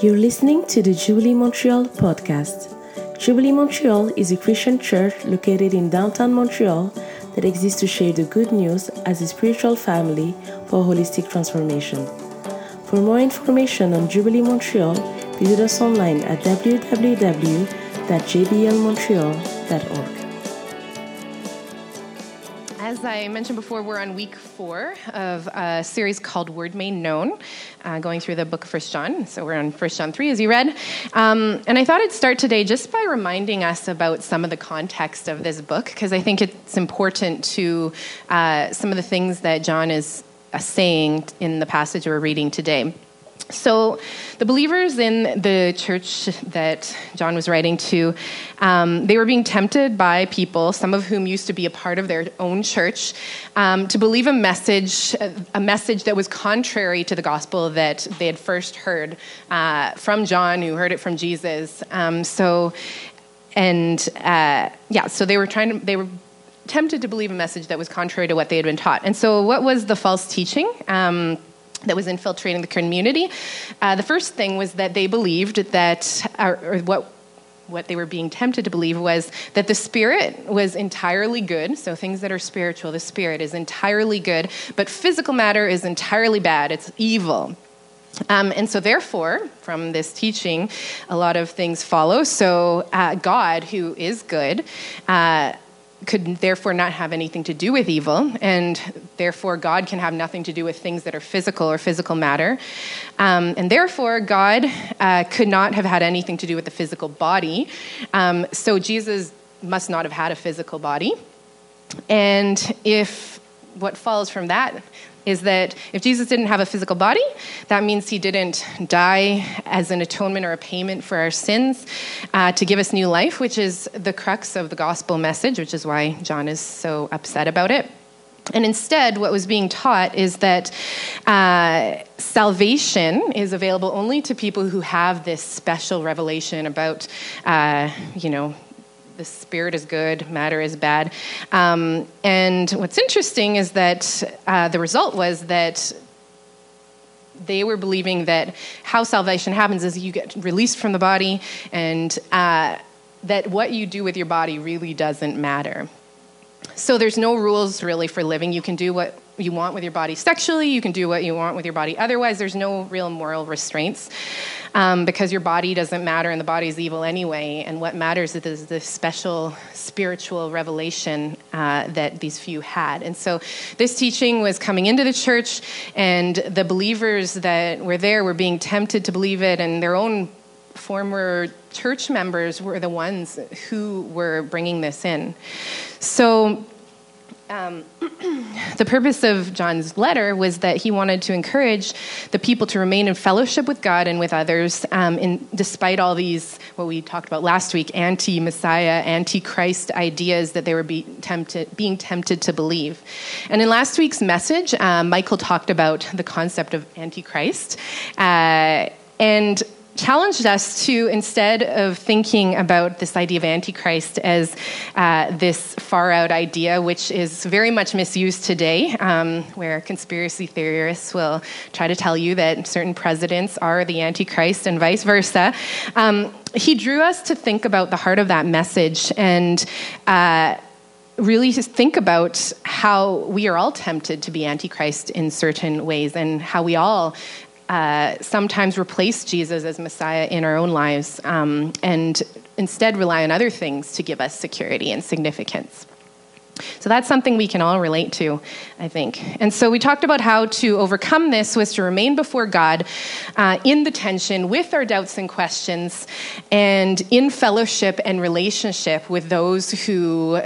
You're listening to the Jubilee Montreal podcast. Jubilee Montreal is a Christian church located in downtown Montreal that exists to share the good news as a spiritual family for holistic transformation. For more information on Jubilee Montreal, visit us online at www.jblmontreal.org. As I mentioned before, we're on week four of a series called Word Made Known, uh, going through the book of First John. So we're on First John 3, as you read. Um, and I thought I'd start today just by reminding us about some of the context of this book, because I think it's important to uh, some of the things that John is uh, saying in the passage we're reading today. So, the believers in the church that John was writing to, um, they were being tempted by people, some of whom used to be a part of their own church, um, to believe a message, a message that was contrary to the gospel that they had first heard uh, from John, who heard it from Jesus. Um, so, and uh, yeah, so they were trying to, they were tempted to believe a message that was contrary to what they had been taught. And so, what was the false teaching? Um, that was infiltrating the community. Uh, the first thing was that they believed that, or, or what what they were being tempted to believe was that the spirit was entirely good. So, things that are spiritual, the spirit is entirely good, but physical matter is entirely bad. It's evil. Um, and so, therefore, from this teaching, a lot of things follow. So, uh, God, who is good, uh, could therefore not have anything to do with evil, and therefore God can have nothing to do with things that are physical or physical matter. Um, and therefore, God uh, could not have had anything to do with the physical body. Um, so Jesus must not have had a physical body. And if what follows from that is that if Jesus didn't have a physical body, that means he didn't die as an atonement or a payment for our sins uh, to give us new life, which is the crux of the gospel message, which is why John is so upset about it. And instead, what was being taught is that uh, salvation is available only to people who have this special revelation about, uh, you know, the spirit is good, matter is bad. Um, and what's interesting is that uh, the result was that they were believing that how salvation happens is you get released from the body, and uh, that what you do with your body really doesn't matter. So there's no rules really for living. You can do what you want with your body sexually, you can do what you want with your body otherwise. There's no real moral restraints um, because your body doesn't matter and the body is evil anyway. And what matters is the special spiritual revelation uh, that these few had. And so this teaching was coming into the church, and the believers that were there were being tempted to believe it, and their own former church members were the ones who were bringing this in. So um, the purpose of John's letter was that he wanted to encourage the people to remain in fellowship with God and with others, um, in, despite all these, what we talked about last week, anti Messiah, anti Christ ideas that they were be tempted, being tempted to believe. And in last week's message, um, Michael talked about the concept of antichrist. Uh, and challenged us to, instead of thinking about this idea of Antichrist as uh, this far out idea, which is very much misused today, um, where conspiracy theorists will try to tell you that certain presidents are the Antichrist and vice versa, um, he drew us to think about the heart of that message and uh, really think about how we are all tempted to be antichrist in certain ways and how we all uh, sometimes replace Jesus as Messiah in our own lives um, and instead rely on other things to give us security and significance. So that's something we can all relate to, I think. And so we talked about how to overcome this was to remain before God uh, in the tension with our doubts and questions and in fellowship and relationship with those who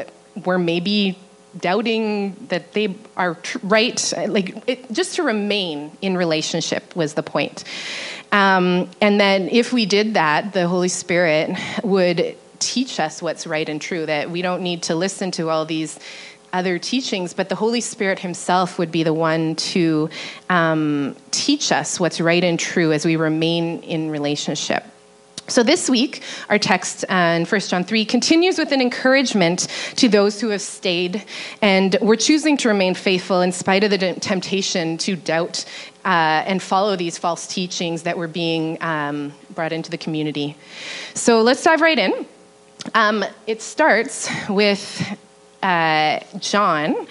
were maybe doubting that they are tr- right like it, just to remain in relationship was the point. Um, and then if we did that the holy spirit would teach us what's right and true that we don't need to listen to all these other teachings but the holy spirit himself would be the one to um, teach us what's right and true as we remain in relationship So this week, our text uh, in 1 John 3 continues with an encouragement to those who have stayed and were choosing to remain faithful in spite of the temptation to doubt uh, and follow these false teachings that were being um, brought into the community. So let's dive right in. Um, it starts with uh, John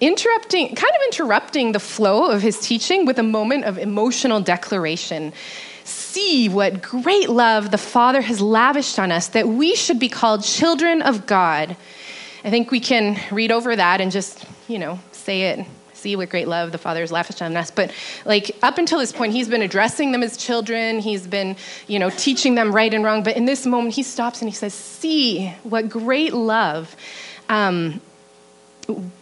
interrupting, kind of interrupting the flow of his teaching with a moment of emotional declaration see what great love the Father has lavished on us, that we should be called children of God. I think we can read over that and just, you know, say it. See what great love the Father has lavished on us. But, like, up until this point, he's been addressing them as children. He's been, you know, teaching them right and wrong. But in this moment, he stops and he says, See what great love. Um,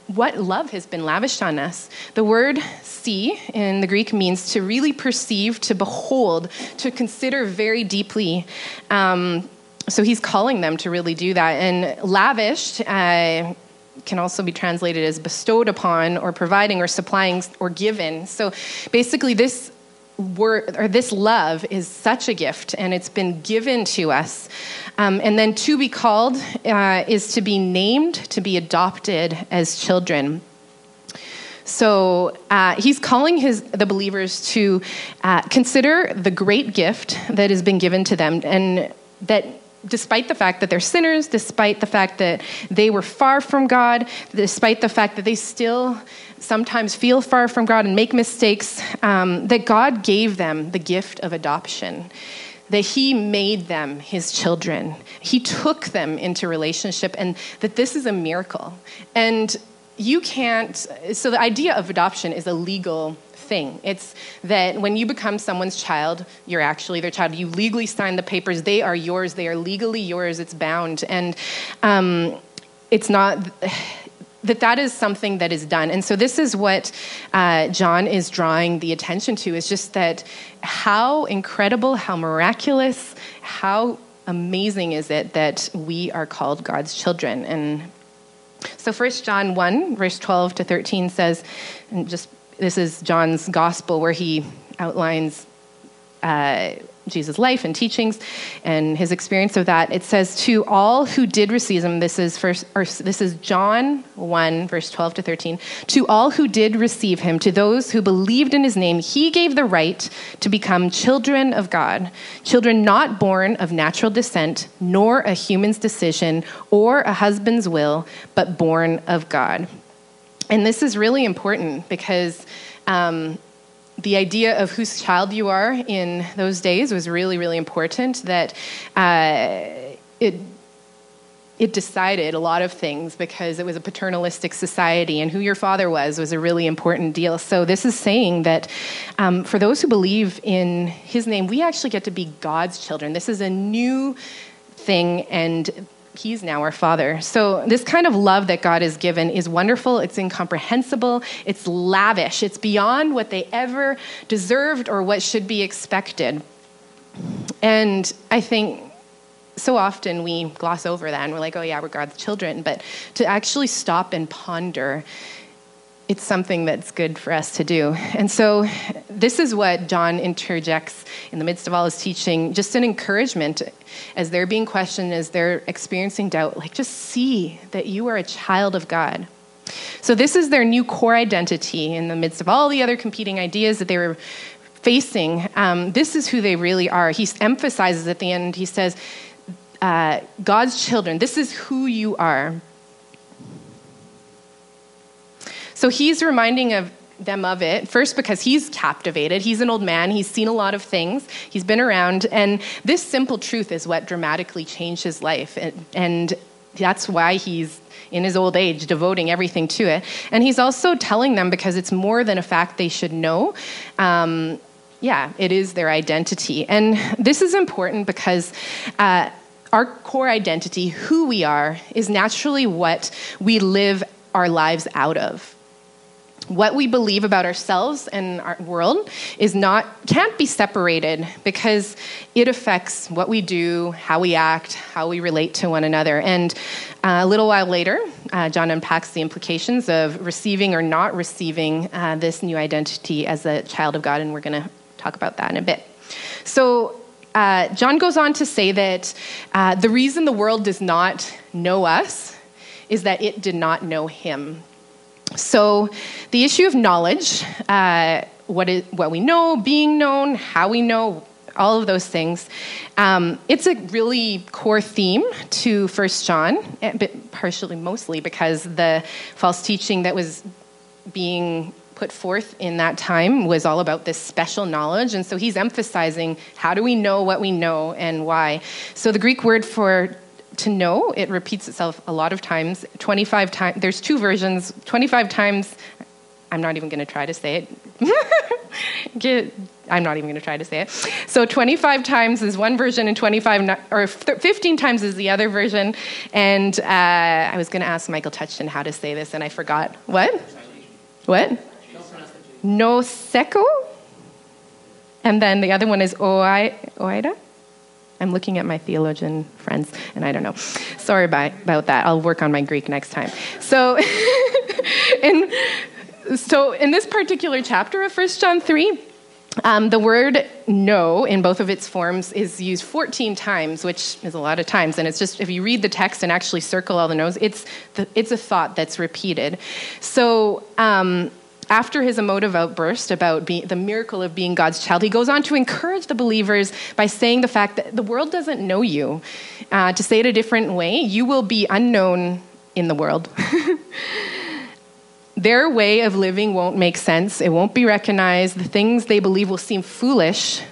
what love has been lavished on us. The word see in the Greek means to really perceive, to behold, to consider very deeply. Um, so he's calling them to really do that. And lavished uh, can also be translated as bestowed upon, or providing, or supplying, or given. So basically, this or this love is such a gift and it's been given to us. Um, and then to be called uh, is to be named to be adopted as children. So uh, he's calling his the believers to uh, consider the great gift that has been given to them and that despite the fact that they're sinners despite the fact that they were far from god despite the fact that they still sometimes feel far from God and make mistakes, um, that God gave them the gift of adoption, that He made them His children. He took them into relationship, and that this is a miracle. And you can't, so the idea of adoption is a legal thing. It's that when you become someone's child, you're actually their child. You legally sign the papers, they are yours, they are legally yours, it's bound. And um, it's not that that is something that is done and so this is what uh, john is drawing the attention to is just that how incredible how miraculous how amazing is it that we are called god's children and so First john 1 verse 12 to 13 says and just this is john's gospel where he outlines uh, Jesus' life and teachings and his experience of that, it says, To all who did receive him, this is first or this is John 1, verse 12 to 13. To all who did receive him, to those who believed in his name, he gave the right to become children of God, children not born of natural descent, nor a human's decision or a husband's will, but born of God. And this is really important because um, the idea of whose child you are in those days was really, really important. That uh, it it decided a lot of things because it was a paternalistic society, and who your father was was a really important deal. So this is saying that um, for those who believe in His name, we actually get to be God's children. This is a new thing, and He's now our Father. So, this kind of love that God has given is wonderful, it's incomprehensible, it's lavish, it's beyond what they ever deserved or what should be expected. And I think so often we gloss over that and we're like, oh, yeah, we're God's children. But to actually stop and ponder it's something that's good for us to do. And so, this is what John interjects in the midst of all his teaching just an encouragement as they're being questioned, as they're experiencing doubt, like just see that you are a child of God. So, this is their new core identity in the midst of all the other competing ideas that they were facing. Um, this is who they really are. He emphasizes at the end, he says, uh, God's children, this is who you are. So he's reminding of them of it first because he's captivated. He's an old man. He's seen a lot of things. He's been around. And this simple truth is what dramatically changed his life. And, and that's why he's in his old age devoting everything to it. And he's also telling them because it's more than a fact they should know. Um, yeah it is their identity. And this is important because uh, our core identity who we are is naturally what we live our lives out of what we believe about ourselves and our world is not can't be separated because it affects what we do how we act how we relate to one another and uh, a little while later uh, john unpacks the implications of receiving or not receiving uh, this new identity as a child of god and we're going to talk about that in a bit so uh, John goes on to say that uh, the reason the world does not know us is that it did not know him. So, the issue of knowledge, uh, what, is, what we know, being known, how we know, all of those things. Um, it's a really core theme to First John, eh, but partially, mostly because the false teaching that was being put forth in that time was all about this special knowledge. And so he's emphasizing how do we know what we know and why. So the Greek word for to know, it repeats itself a lot of times. 25 times, there's two versions, 25 times. I'm not even going to try to say it. Get, I'm not even going to try to say it. So 25 times is one version, and 25 or 15 times is the other version. And uh, I was going to ask Michael Touchton how to say this, and I forgot. What? What? No seco. And then the other one is oida. I'm looking at my theologian friends, and I don't know. Sorry about, that. I'll work on my Greek next time. So, in, so in this particular chapter of 1 John 3, um, the word know in both of its forms is used 14 times, which is a lot of times. And it's just, if you read the text and actually circle all the no's, it's, the, it's a thought that's repeated. So, um, after his emotive outburst about the miracle of being God's child, he goes on to encourage the believers by saying the fact that the world doesn't know you. Uh, to say it a different way, you will be unknown in the world. Their way of living won't make sense, it won't be recognized. The things they believe will seem foolish.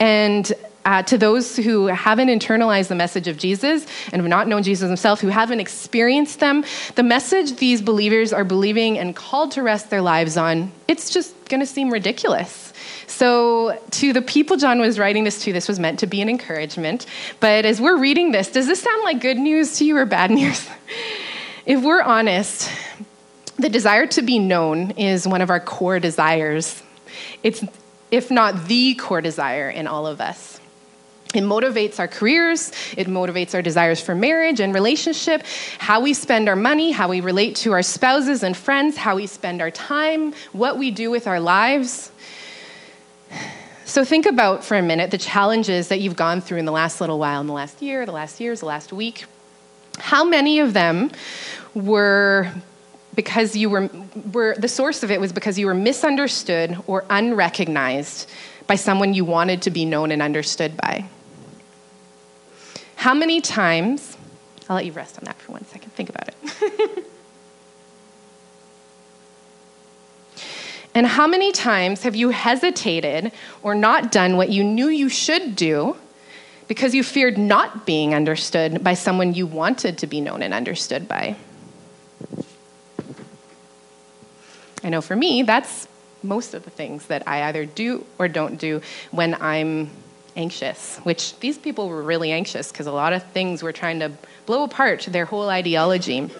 And uh, to those who haven't internalized the message of Jesus and have not known Jesus himself, who haven't experienced them, the message these believers are believing and called to rest their lives on, it's just going to seem ridiculous. So, to the people John was writing this to, this was meant to be an encouragement. But as we're reading this, does this sound like good news to you or bad news? if we're honest, the desire to be known is one of our core desires. It's, if not the core desire in all of us. It motivates our careers, it motivates our desires for marriage and relationship, how we spend our money, how we relate to our spouses and friends, how we spend our time, what we do with our lives. So, think about for a minute the challenges that you've gone through in the last little while, in the last year, the last years, the last week. How many of them were because you were, were, the source of it was because you were misunderstood or unrecognized by someone you wanted to be known and understood by. How many times, I'll let you rest on that for one second, think about it. and how many times have you hesitated or not done what you knew you should do because you feared not being understood by someone you wanted to be known and understood by? I know for me, that's most of the things that I either do or don't do when I'm anxious, which these people were really anxious because a lot of things were trying to blow apart their whole ideology.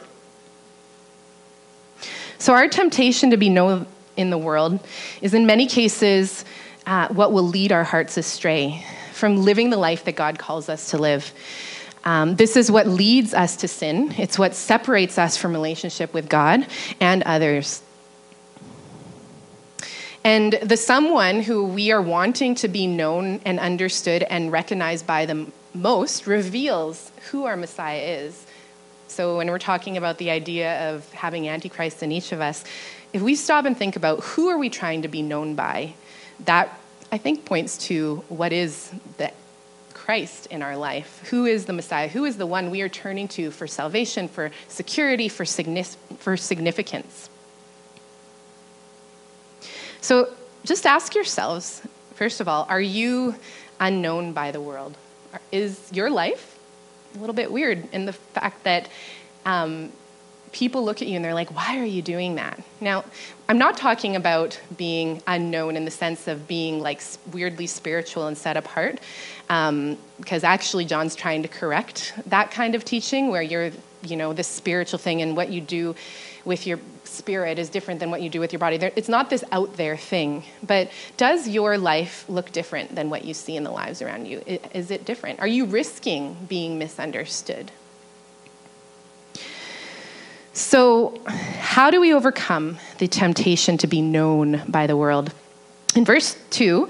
So, our temptation to be known in the world is in many cases uh, what will lead our hearts astray from living the life that God calls us to live. Um, this is what leads us to sin. It's what separates us from relationship with God and others. And the someone who we are wanting to be known and understood and recognized by the most reveals who our Messiah is. So when we're talking about the idea of having Antichrist in each of us, if we stop and think about who are we trying to be known by, that I think points to what is the Christ in our life. Who is the Messiah? Who is the one we are turning to for salvation, for security, for, for significance? So just ask yourselves, first of all, are you unknown by the world? Is your life a little bit weird in the fact that um, people look at you and they're like, why are you doing that? Now, I'm not talking about being unknown in the sense of being like weirdly spiritual and set apart, um, because actually John's trying to correct that kind of teaching where you're, you know, this spiritual thing and what you do with your spirit is different than what you do with your body. It's not this out there thing, but does your life look different than what you see in the lives around you? Is it different? Are you risking being misunderstood? So, how do we overcome the temptation to be known by the world? In verse 2,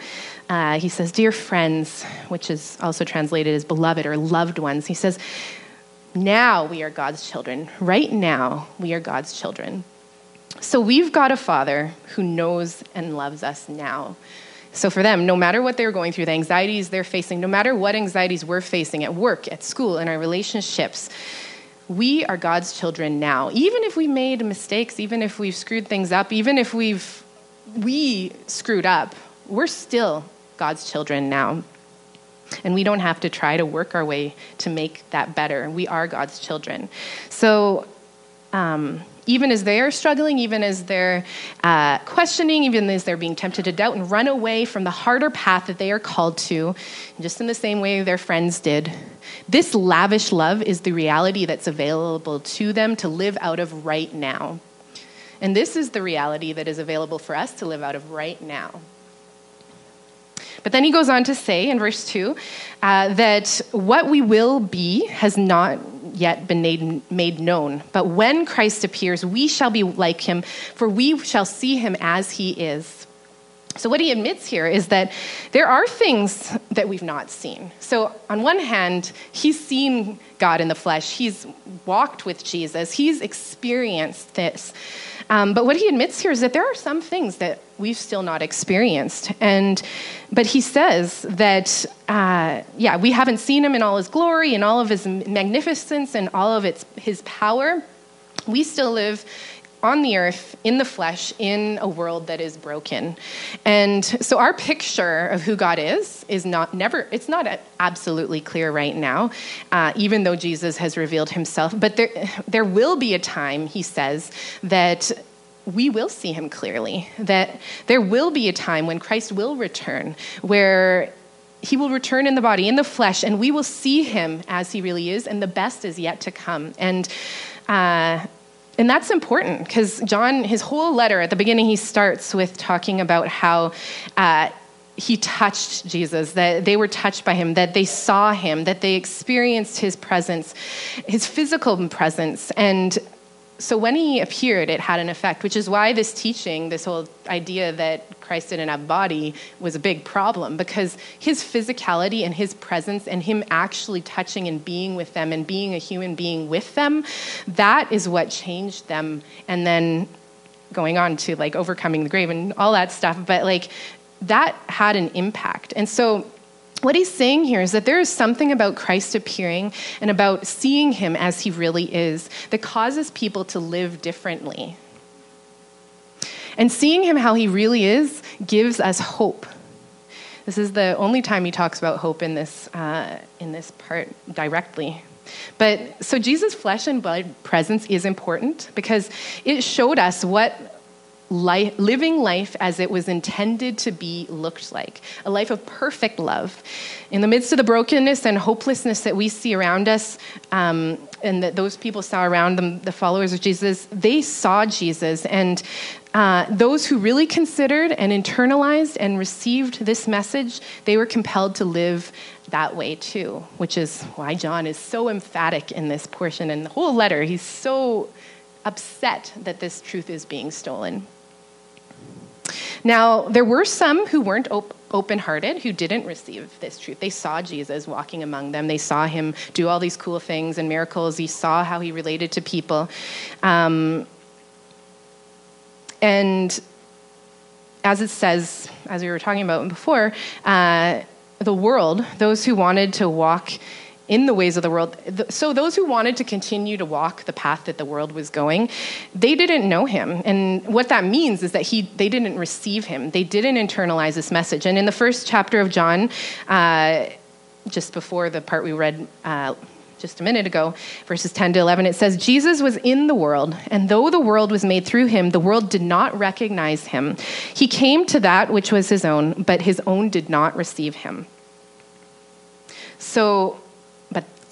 uh, he says, Dear friends, which is also translated as beloved or loved ones. He says, Now we are God's children. Right now, we are God's children. So we've got a father who knows and loves us now. So for them, no matter what they're going through, the anxieties they're facing, no matter what anxieties we're facing at work, at school, in our relationships, we are God's children now. Even if we made mistakes, even if we've screwed things up, even if we've we screwed up, we're still God's children now. And we don't have to try to work our way to make that better. We are God's children. So, um, even as they are struggling, even as they're uh, questioning, even as they're being tempted to doubt and run away from the harder path that they are called to, just in the same way their friends did, this lavish love is the reality that's available to them to live out of right now. And this is the reality that is available for us to live out of right now. But then he goes on to say in verse 2 uh, that what we will be has not yet been made, made known. But when Christ appears, we shall be like him, for we shall see him as he is. So, what he admits here is that there are things that we've not seen. So, on one hand, he's seen God in the flesh, he's walked with Jesus, he's experienced this. Um, but what he admits here is that there are some things that we've still not experienced. And, but he says that, uh, yeah, we haven't seen him in all his glory and all of his magnificence and all of its, his power. We still live on the earth in the flesh in a world that is broken. And so our picture of who god is is not never it's not absolutely clear right now uh, even though jesus has revealed himself. But there there will be a time he says that we will see him clearly that there will be a time when christ will return where he will return in the body in the flesh and we will see him as he really is and the best is yet to come. And uh, and that's important because John, his whole letter at the beginning, he starts with talking about how uh, he touched Jesus, that they were touched by him, that they saw him, that they experienced his presence, his physical presence. And so when he appeared, it had an effect, which is why this teaching, this whole idea that Christ didn't have body, was a big problem because his physicality and his presence and him actually touching and being with them and being a human being with them, that is what changed them. And then going on to like overcoming the grave and all that stuff, but like that had an impact. And so what he's saying here is that there is something about Christ appearing and about seeing him as he really is that causes people to live differently. And seeing him how he really is gives us hope. This is the only time he talks about hope in this, uh, in this part directly. But so Jesus' flesh and blood presence is important because it showed us what life, living life as it was intended to be looked like a life of perfect love. In the midst of the brokenness and hopelessness that we see around us, um, and that those people saw around them, the followers of Jesus, they saw Jesus. And uh, those who really considered and internalized and received this message, they were compelled to live that way too, which is why John is so emphatic in this portion and the whole letter. He's so upset that this truth is being stolen. Now, there were some who weren't op- open hearted, who didn't receive this truth. They saw Jesus walking among them, they saw him do all these cool things and miracles, he saw how he related to people. Um, and as it says, as we were talking about before, uh, the world, those who wanted to walk in the ways of the world. So those who wanted to continue to walk the path that the world was going, they didn't know him. And what that means is that he, they didn't receive him. They didn't internalize this message. And in the first chapter of John, uh, just before the part we read uh, just a minute ago, verses 10 to 11, it says, Jesus was in the world, and though the world was made through him, the world did not recognize him. He came to that which was his own, but his own did not receive him. So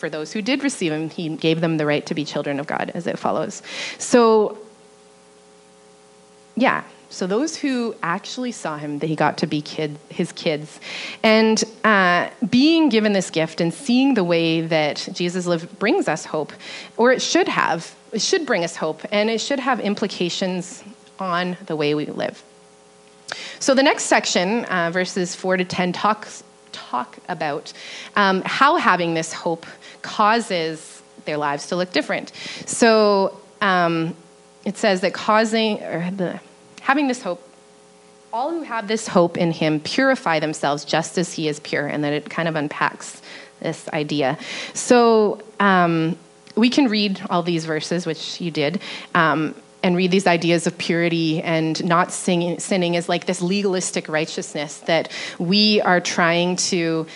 for those who did receive him, he gave them the right to be children of God, as it follows. So, yeah, so those who actually saw him, that he got to be kid, his kids. And uh, being given this gift and seeing the way that Jesus lived brings us hope, or it should have. It should bring us hope, and it should have implications on the way we live. So the next section, uh, verses 4 to 10, talks, talk about um, how having this hope causes their lives to look different. So um, it says that causing, or the, having this hope, all who have this hope in him purify themselves just as he is pure, and that it kind of unpacks this idea. So um, we can read all these verses, which you did, um, and read these ideas of purity and not singing, sinning as like this legalistic righteousness that we are trying to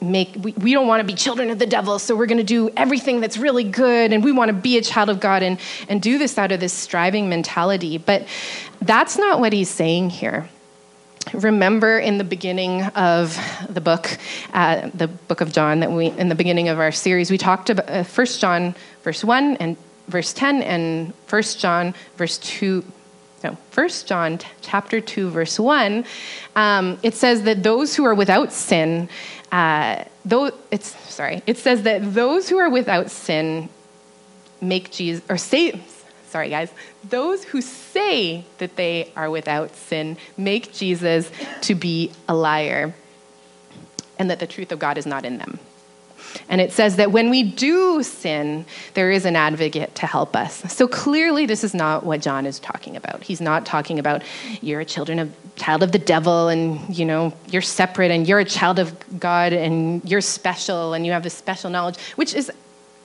make we, we don't want to be children of the devil so we're going to do everything that's really good and we want to be a child of god and, and do this out of this striving mentality. But that's not what he's saying here. Remember in the beginning of the book uh, the book of john that we in the beginning of our series we talked about uh, 1 john verse 1 and verse 10 and 1 john verse 2 no, 1 John chapter 2, verse 1, um, it says that those who are without sin, uh, though it's sorry, it says that those who are without sin make Jesus or say sorry guys, those who say that they are without sin make Jesus to be a liar and that the truth of God is not in them. And it says that when we do sin, there is an advocate to help us. So clearly, this is not what John is talking about. He's not talking about you're a children of child of the devil and you know you're separate and you're a child of God and you're special and you have this special knowledge, which is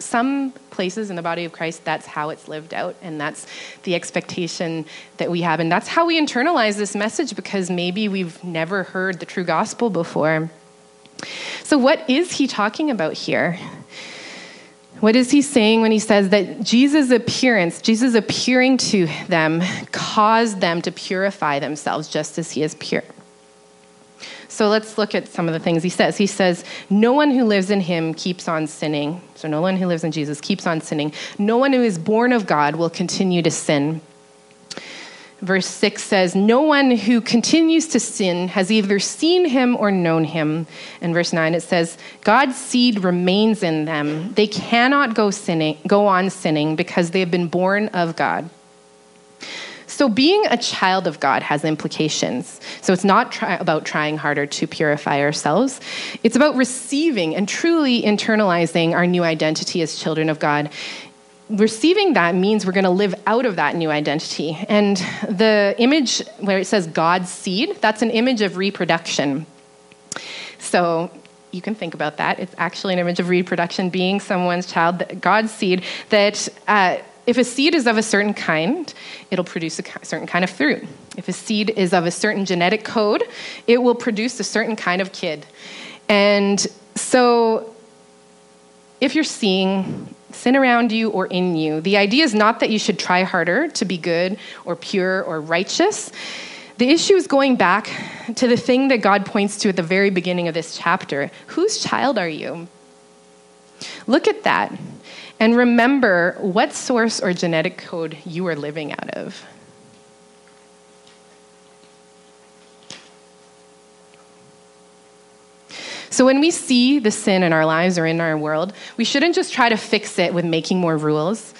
some places in the body of Christ, that's how it's lived out, and that's the expectation that we have. And that's how we internalize this message because maybe we've never heard the true gospel before. So, what is he talking about here? What is he saying when he says that Jesus' appearance, Jesus appearing to them, caused them to purify themselves just as he is pure? So let's look at some of the things he says. He says, No one who lives in him keeps on sinning. So no one who lives in Jesus keeps on sinning. No one who is born of God will continue to sin verse 6 says, No one who continues to sin has either seen him or known him. And verse 9 it says, God's seed remains in them. They cannot go, sinning, go on sinning because they have been born of God. So, being a child of God has implications. So, it's not try- about trying harder to purify ourselves. It's about receiving and truly internalizing our new identity as children of God receiving that means we're going to live out of that new identity. And the image where it says God's seed, that's an image of reproduction. So you can think about that. It's actually an image of reproduction, being someone's child, God's seed, that uh, if a seed is of a certain kind, it'll produce a certain kind of fruit. If a seed is of a certain genetic code, it will produce a certain kind of kid. And so if you're seeing sin around you or in you. The idea is not that you should try harder to be good or pure or righteous. The issue is going back to the thing that God points to at the very beginning of this chapter. Whose child are you? Look at that and remember what source or genetic code you are living out of. So when we see the sin in our lives or in our world, we shouldn't just try to fix it with making more rules.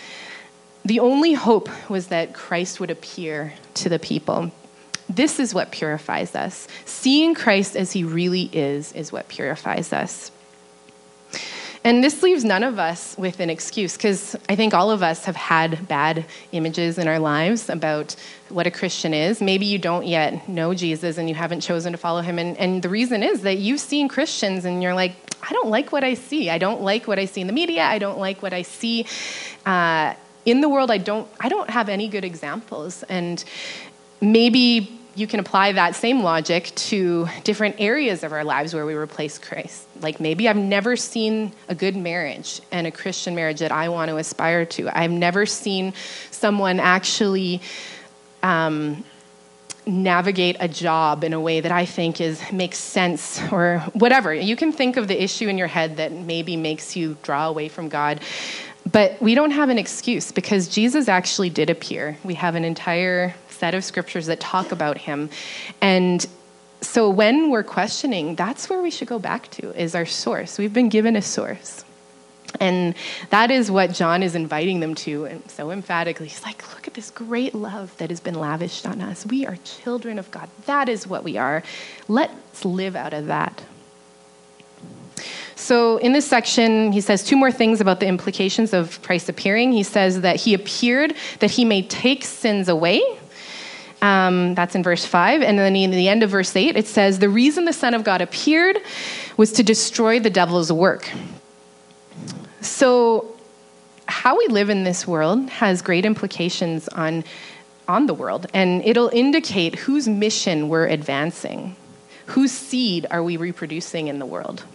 The only hope was that Christ would appear to the people. This is what purifies us. Seeing Christ as he really is is what purifies us. And this leaves none of us with an excuse because I think all of us have had bad images in our lives about what a Christian is. Maybe you don't yet know Jesus and you haven't chosen to follow him. And, and the reason is that you've seen Christians and you're like, I don't like what I see. I don't like what I see in the media. I don't like what I see uh, in the world. I don't, I don't have any good examples. And maybe you can apply that same logic to different areas of our lives where we replace Christ. Like maybe I've never seen a good marriage and a Christian marriage that I want to aspire to. I've never seen someone actually um, navigate a job in a way that I think is makes sense or whatever. You can think of the issue in your head that maybe makes you draw away from God. But we don't have an excuse because Jesus actually did appear. We have an entire set of scriptures that talk about him. And so when we're questioning, that's where we should go back to is our source. We've been given a source. And that is what John is inviting them to, and so emphatically. He's like, Look at this great love that has been lavished on us. We are children of God. That is what we are. Let's live out of that. So, in this section, he says two more things about the implications of Christ appearing. He says that he appeared that he may take sins away. Um, that's in verse 5. And then in the end of verse 8, it says, The reason the Son of God appeared was to destroy the devil's work. So, how we live in this world has great implications on, on the world, and it'll indicate whose mission we're advancing. Whose seed are we reproducing in the world?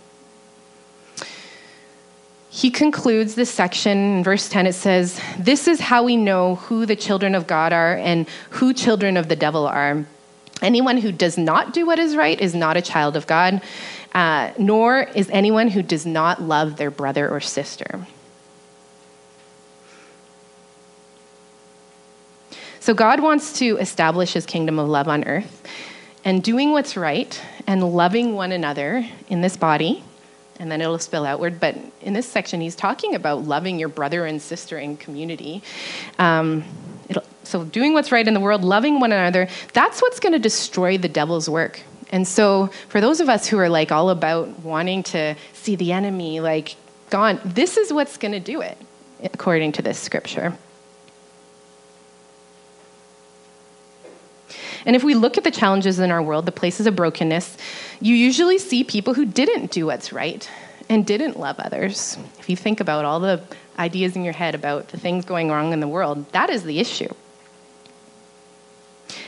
He concludes this section in verse 10. It says, This is how we know who the children of God are and who children of the devil are. Anyone who does not do what is right is not a child of God, uh, nor is anyone who does not love their brother or sister. So, God wants to establish his kingdom of love on earth, and doing what's right and loving one another in this body and then it'll spill outward. But in this section, he's talking about loving your brother and sister in community. Um, so, doing what's right in the world, loving one another, that's what's going to destroy the devil's work. And so, for those of us who are like all about wanting to see the enemy like gone, this is what's going to do it, according to this scripture. And if we look at the challenges in our world, the places of brokenness, you usually see people who didn't do what's right and didn't love others. If you think about all the ideas in your head about the things going wrong in the world, that is the issue.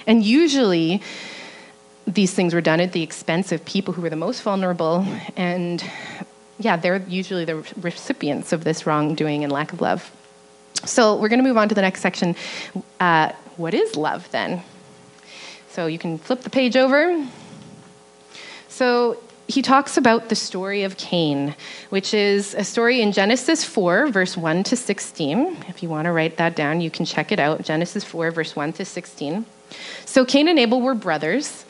And usually, these things were done at the expense of people who were the most vulnerable, and yeah, they're usually the recipients of this wrongdoing and lack of love. So, we're going to move on to the next section. Uh, what is love then? So you can flip the page over. So he talks about the story of Cain, which is a story in Genesis 4, verse 1 to 16. If you want to write that down, you can check it out. Genesis 4, verse 1 to 16. So Cain and Abel were brothers.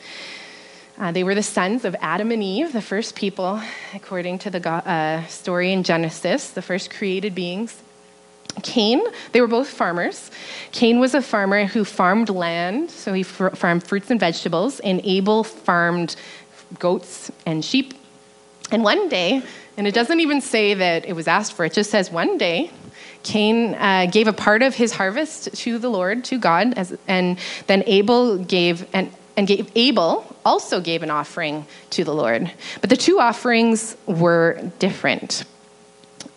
Uh, they were the sons of Adam and Eve, the first people, according to the uh, story in Genesis, the first created beings. Cain, they were both farmers. Cain was a farmer who farmed land, so he farmed fruits and vegetables, and Abel farmed goats and sheep. And one day, and it doesn't even say that it was asked for, it just says one day, Cain uh, gave a part of his harvest to the Lord, to God, as, and then Abel gave, and, and gave, Abel also gave an offering to the Lord. But the two offerings were different.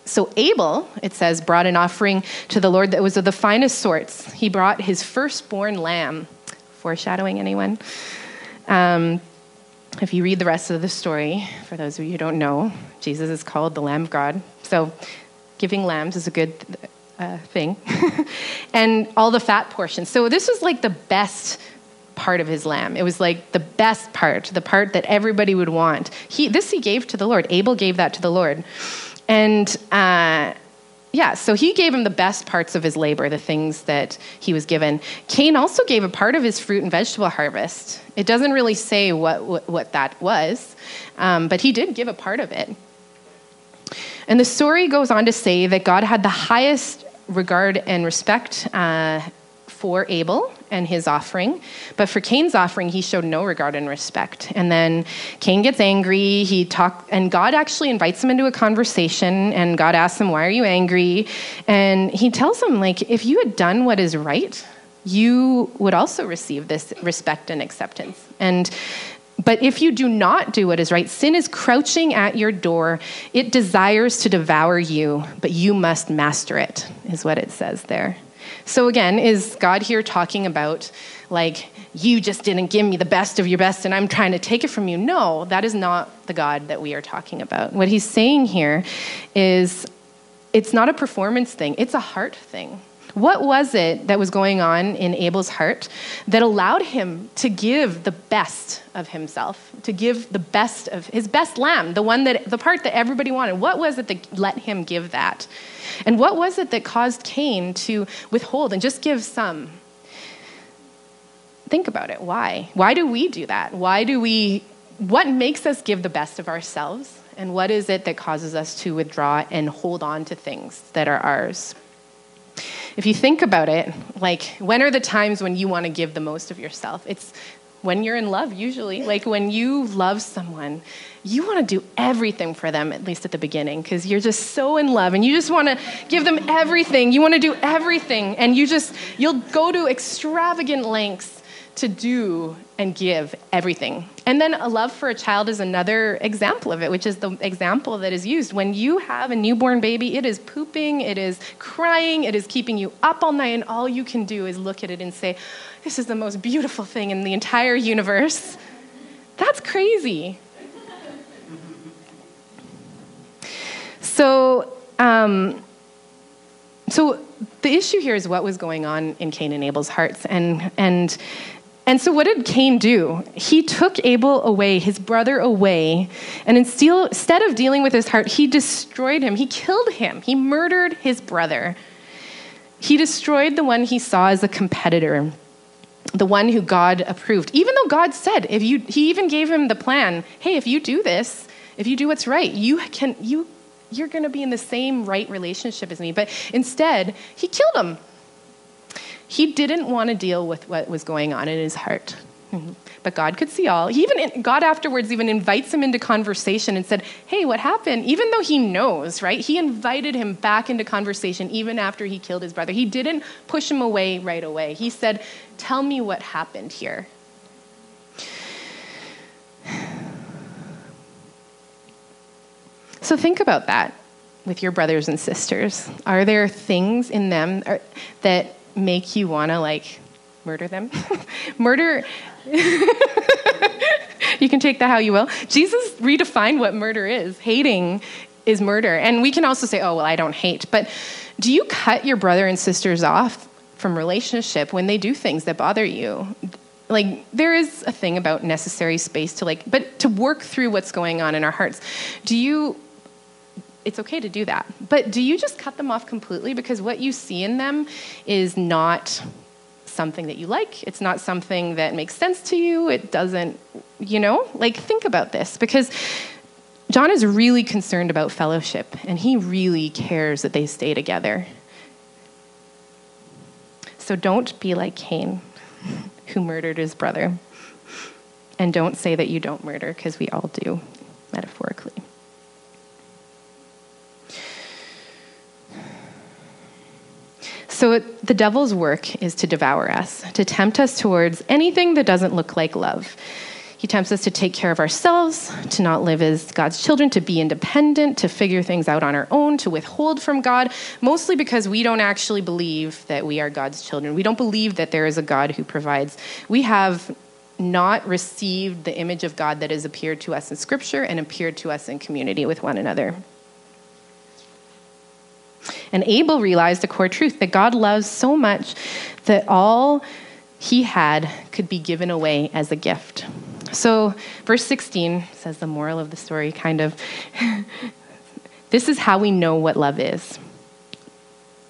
So Abel, it says, brought an offering to the Lord that was of the finest sorts. He brought his firstborn lamb. Foreshadowing anyone? Um, if you read the rest of the story, for those of you who don't know, Jesus is called the Lamb of God. So giving lambs is a good uh, thing. and all the fat portions. So this was like the best part of his lamb. It was like the best part, the part that everybody would want. He, this he gave to the Lord. Abel gave that to the Lord. And uh, yeah, so he gave him the best parts of his labor, the things that he was given. Cain also gave a part of his fruit and vegetable harvest. It doesn't really say what, what, what that was, um, but he did give a part of it. And the story goes on to say that God had the highest regard and respect uh, for Abel and his offering. But for Cain's offering, he showed no regard and respect. And then Cain gets angry. He talk, and God actually invites him into a conversation. And God asks him, "Why are you angry?" And he tells him, "Like if you had done what is right, you would also receive this respect and acceptance." And but if you do not do what is right, sin is crouching at your door. It desires to devour you, but you must master it, is what it says there. So, again, is God here talking about, like, you just didn't give me the best of your best and I'm trying to take it from you? No, that is not the God that we are talking about. What he's saying here is it's not a performance thing, it's a heart thing. What was it that was going on in Abel's heart that allowed him to give the best of himself, to give the best of his best lamb, the one that the part that everybody wanted? What was it that let him give that? And what was it that caused Cain to withhold and just give some? Think about it. Why? Why do we do that? Why do we what makes us give the best of ourselves? And what is it that causes us to withdraw and hold on to things that are ours? If you think about it, like when are the times when you want to give the most of yourself? It's when you're in love, usually. Like when you love someone, you want to do everything for them, at least at the beginning, because you're just so in love and you just want to give them everything. You want to do everything, and you just, you'll go to extravagant lengths to do and give everything. And then a love for a child is another example of it, which is the example that is used. When you have a newborn baby, it is pooping, it is crying, it is keeping you up all night, and all you can do is look at it and say, This is the most beautiful thing in the entire universe. That's crazy. So, um, so the issue here is what was going on in Cain and Abel's hearts, and and and so, what did Cain do? He took Abel away, his brother away, and instead of dealing with his heart, he destroyed him. He killed him. He murdered his brother. He destroyed the one he saw as a competitor, the one who God approved. Even though God said, if you, he even gave him the plan hey, if you do this, if you do what's right, you can, you, you're going to be in the same right relationship as me. But instead, he killed him. He didn't want to deal with what was going on in his heart. Mm-hmm. But God could see all. He even God afterwards even invites him into conversation and said, "Hey, what happened?" Even though he knows, right? He invited him back into conversation even after he killed his brother. He didn't push him away right away. He said, "Tell me what happened here." So think about that with your brothers and sisters. Are there things in them er, that make you want to like murder them. murder, you can take that how you will. Jesus redefined what murder is. Hating is murder. And we can also say, oh, well, I don't hate. But do you cut your brother and sisters off from relationship when they do things that bother you? Like, there is a thing about necessary space to, like, but to work through what's going on in our hearts. Do you it's okay to do that. But do you just cut them off completely because what you see in them is not something that you like? It's not something that makes sense to you. It doesn't, you know? Like, think about this because John is really concerned about fellowship and he really cares that they stay together. So don't be like Cain, who murdered his brother. And don't say that you don't murder because we all do, metaphorically. So, the devil's work is to devour us, to tempt us towards anything that doesn't look like love. He tempts us to take care of ourselves, to not live as God's children, to be independent, to figure things out on our own, to withhold from God, mostly because we don't actually believe that we are God's children. We don't believe that there is a God who provides. We have not received the image of God that has appeared to us in Scripture and appeared to us in community with one another. And Abel realized the core truth that God loves so much that all he had could be given away as a gift. So, verse 16 says the moral of the story kind of this is how we know what love is.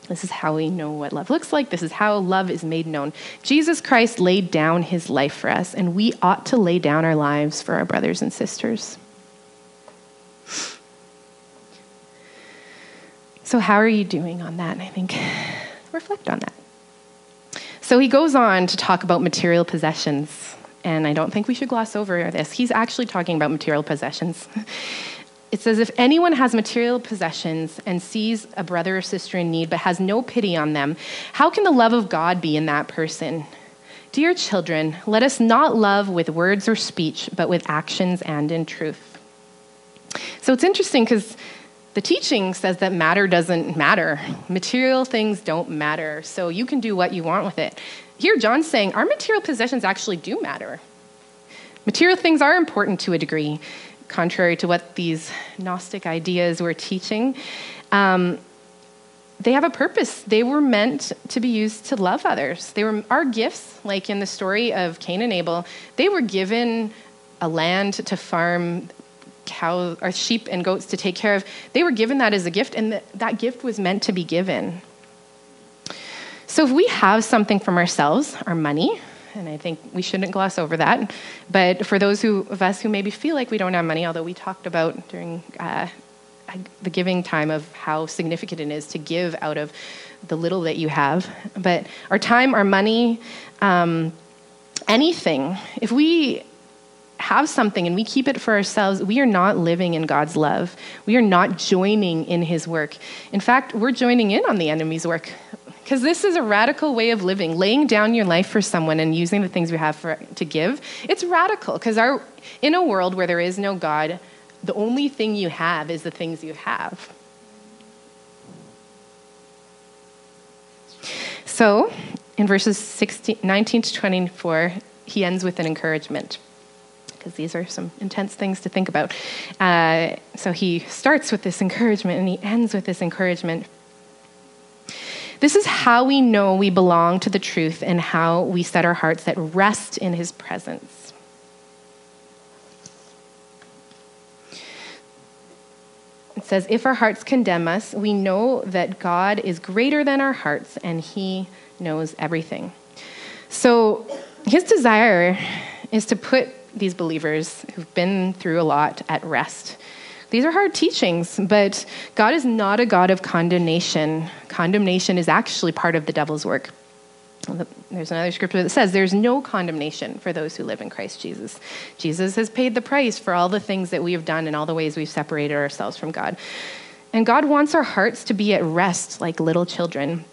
This is how we know what love looks like. This is how love is made known. Jesus Christ laid down his life for us, and we ought to lay down our lives for our brothers and sisters. So, how are you doing on that? And I think reflect on that. So, he goes on to talk about material possessions. And I don't think we should gloss over this. He's actually talking about material possessions. It says, if anyone has material possessions and sees a brother or sister in need but has no pity on them, how can the love of God be in that person? Dear children, let us not love with words or speech, but with actions and in truth. So it's interesting because the teaching says that matter doesn't matter. Material things don't matter. So you can do what you want with it. Here, John's saying our material possessions actually do matter. Material things are important to a degree, contrary to what these Gnostic ideas were teaching. Um, they have a purpose. They were meant to be used to love others. They were our gifts, like in the story of Cain and Abel. They were given a land to farm cows or sheep and goats to take care of, they were given that as a gift, and that, gift was meant to be given. So if we have something from ourselves, our money, and I think we shouldn't gloss over that. But for those who, of us who maybe feel like we don't have money, although we talked about during uh, the giving time of how significant it is to give out of the little that you have, but our time, our money, um, anything, if we have something and we keep it for ourselves, we are not living in God's love. We are not joining in His work. In fact, we're joining in on the enemy's work. Because this is a radical way of living, laying down your life for someone and using the things we have for, to give. It's radical because in a world where there is no God, the only thing you have is the things you have. So, in verses 16, 19 to 24, he ends with an encouragement because these are some intense things to think about. Uh, so he starts with this encouragement and he ends with this encouragement. This is how we know we belong to the truth and how we set our hearts at rest in his presence. It says, If our hearts condemn us, we know that God is greater than our hearts and he knows everything. So his desire is to put these believers who've been through a lot at rest. These are hard teachings, but God is not a God of condemnation. Condemnation is actually part of the devil's work. There's another scripture that says there's no condemnation for those who live in Christ Jesus. Jesus has paid the price for all the things that we have done and all the ways we've separated ourselves from God. And God wants our hearts to be at rest like little children.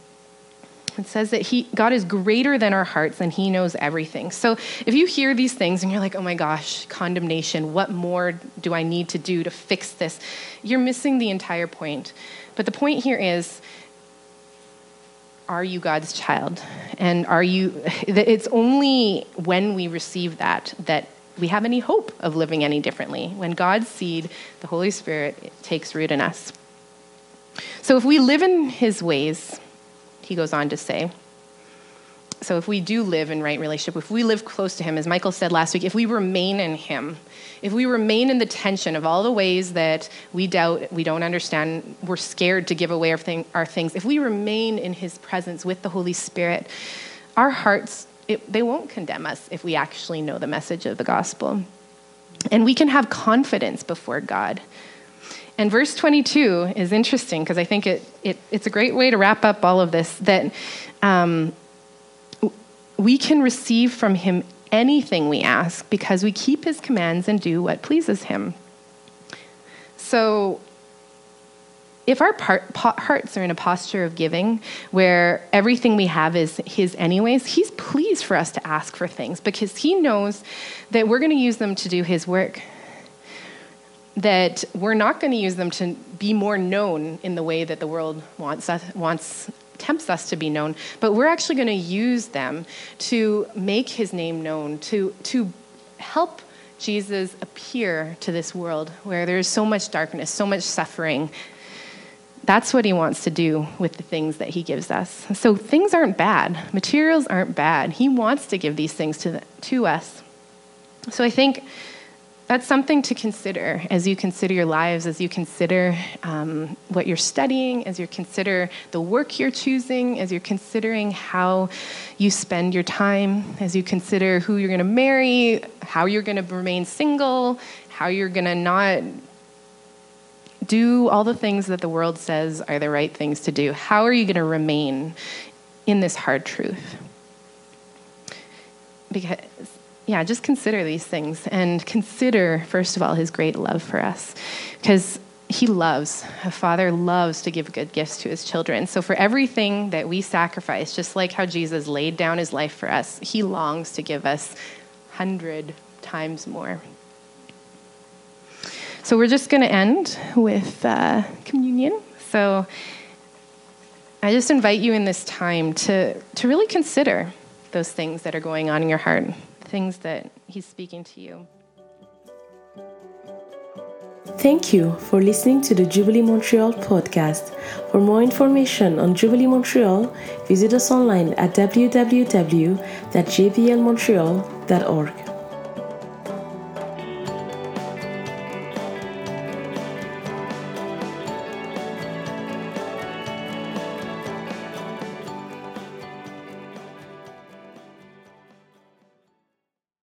It says that he, God is greater than our hearts and he knows everything. So if you hear these things and you're like, oh my gosh, condemnation, what more do I need to do to fix this? You're missing the entire point. But the point here is, are you God's child? And are you, it's only when we receive that that we have any hope of living any differently. When God's seed, the Holy Spirit, takes root in us. So if we live in his ways, he goes on to say. So if we do live in right relationship, if we live close to him, as Michael said last week, if we remain in him, if we remain in the tension of all the ways that we doubt, we don't understand, we're scared to give away our, thing, our things, if we remain in his presence with the Holy Spirit, our hearts, it, they won't condemn us if we actually know the message of the gospel. And we can have confidence before God and verse 22 is interesting because I think it, it, it's a great way to wrap up all of this that um, we can receive from him anything we ask because we keep his commands and do what pleases him. So, if our part, hearts are in a posture of giving where everything we have is his anyways he's pleased for us to ask for things because he knows that we're going to use them to do his work that we're not going to use them to be more known in the way that the world wants us, wants tempts us to be known, but we're actually going to use them to make his name known, to to help Jesus appear to this world where there's so much darkness, so much suffering. That's what he wants to do with the things that he gives us. So things aren't bad. Materials aren't bad. He wants to give these things to, the, to us. So I think that's something to consider as you consider your lives, as you consider um, what you're studying, as you consider the work you're choosing, as you're considering how you spend your time, as you consider who you're going to marry, how you're going to remain single, how you're going to not do all the things that the world says are the right things to do. How are you going to remain in this hard truth? Because yeah, just consider these things and consider, first of all, his great love for us. Because he loves, a father loves to give good gifts to his children. So, for everything that we sacrifice, just like how Jesus laid down his life for us, he longs to give us hundred times more. So, we're just going to end with uh, communion. So, I just invite you in this time to, to really consider those things that are going on in your heart things that He's speaking to you. Thank you for listening to the Jubilee Montreal podcast. For more information on Jubilee Montreal, visit us online at www.jblmontreal.org.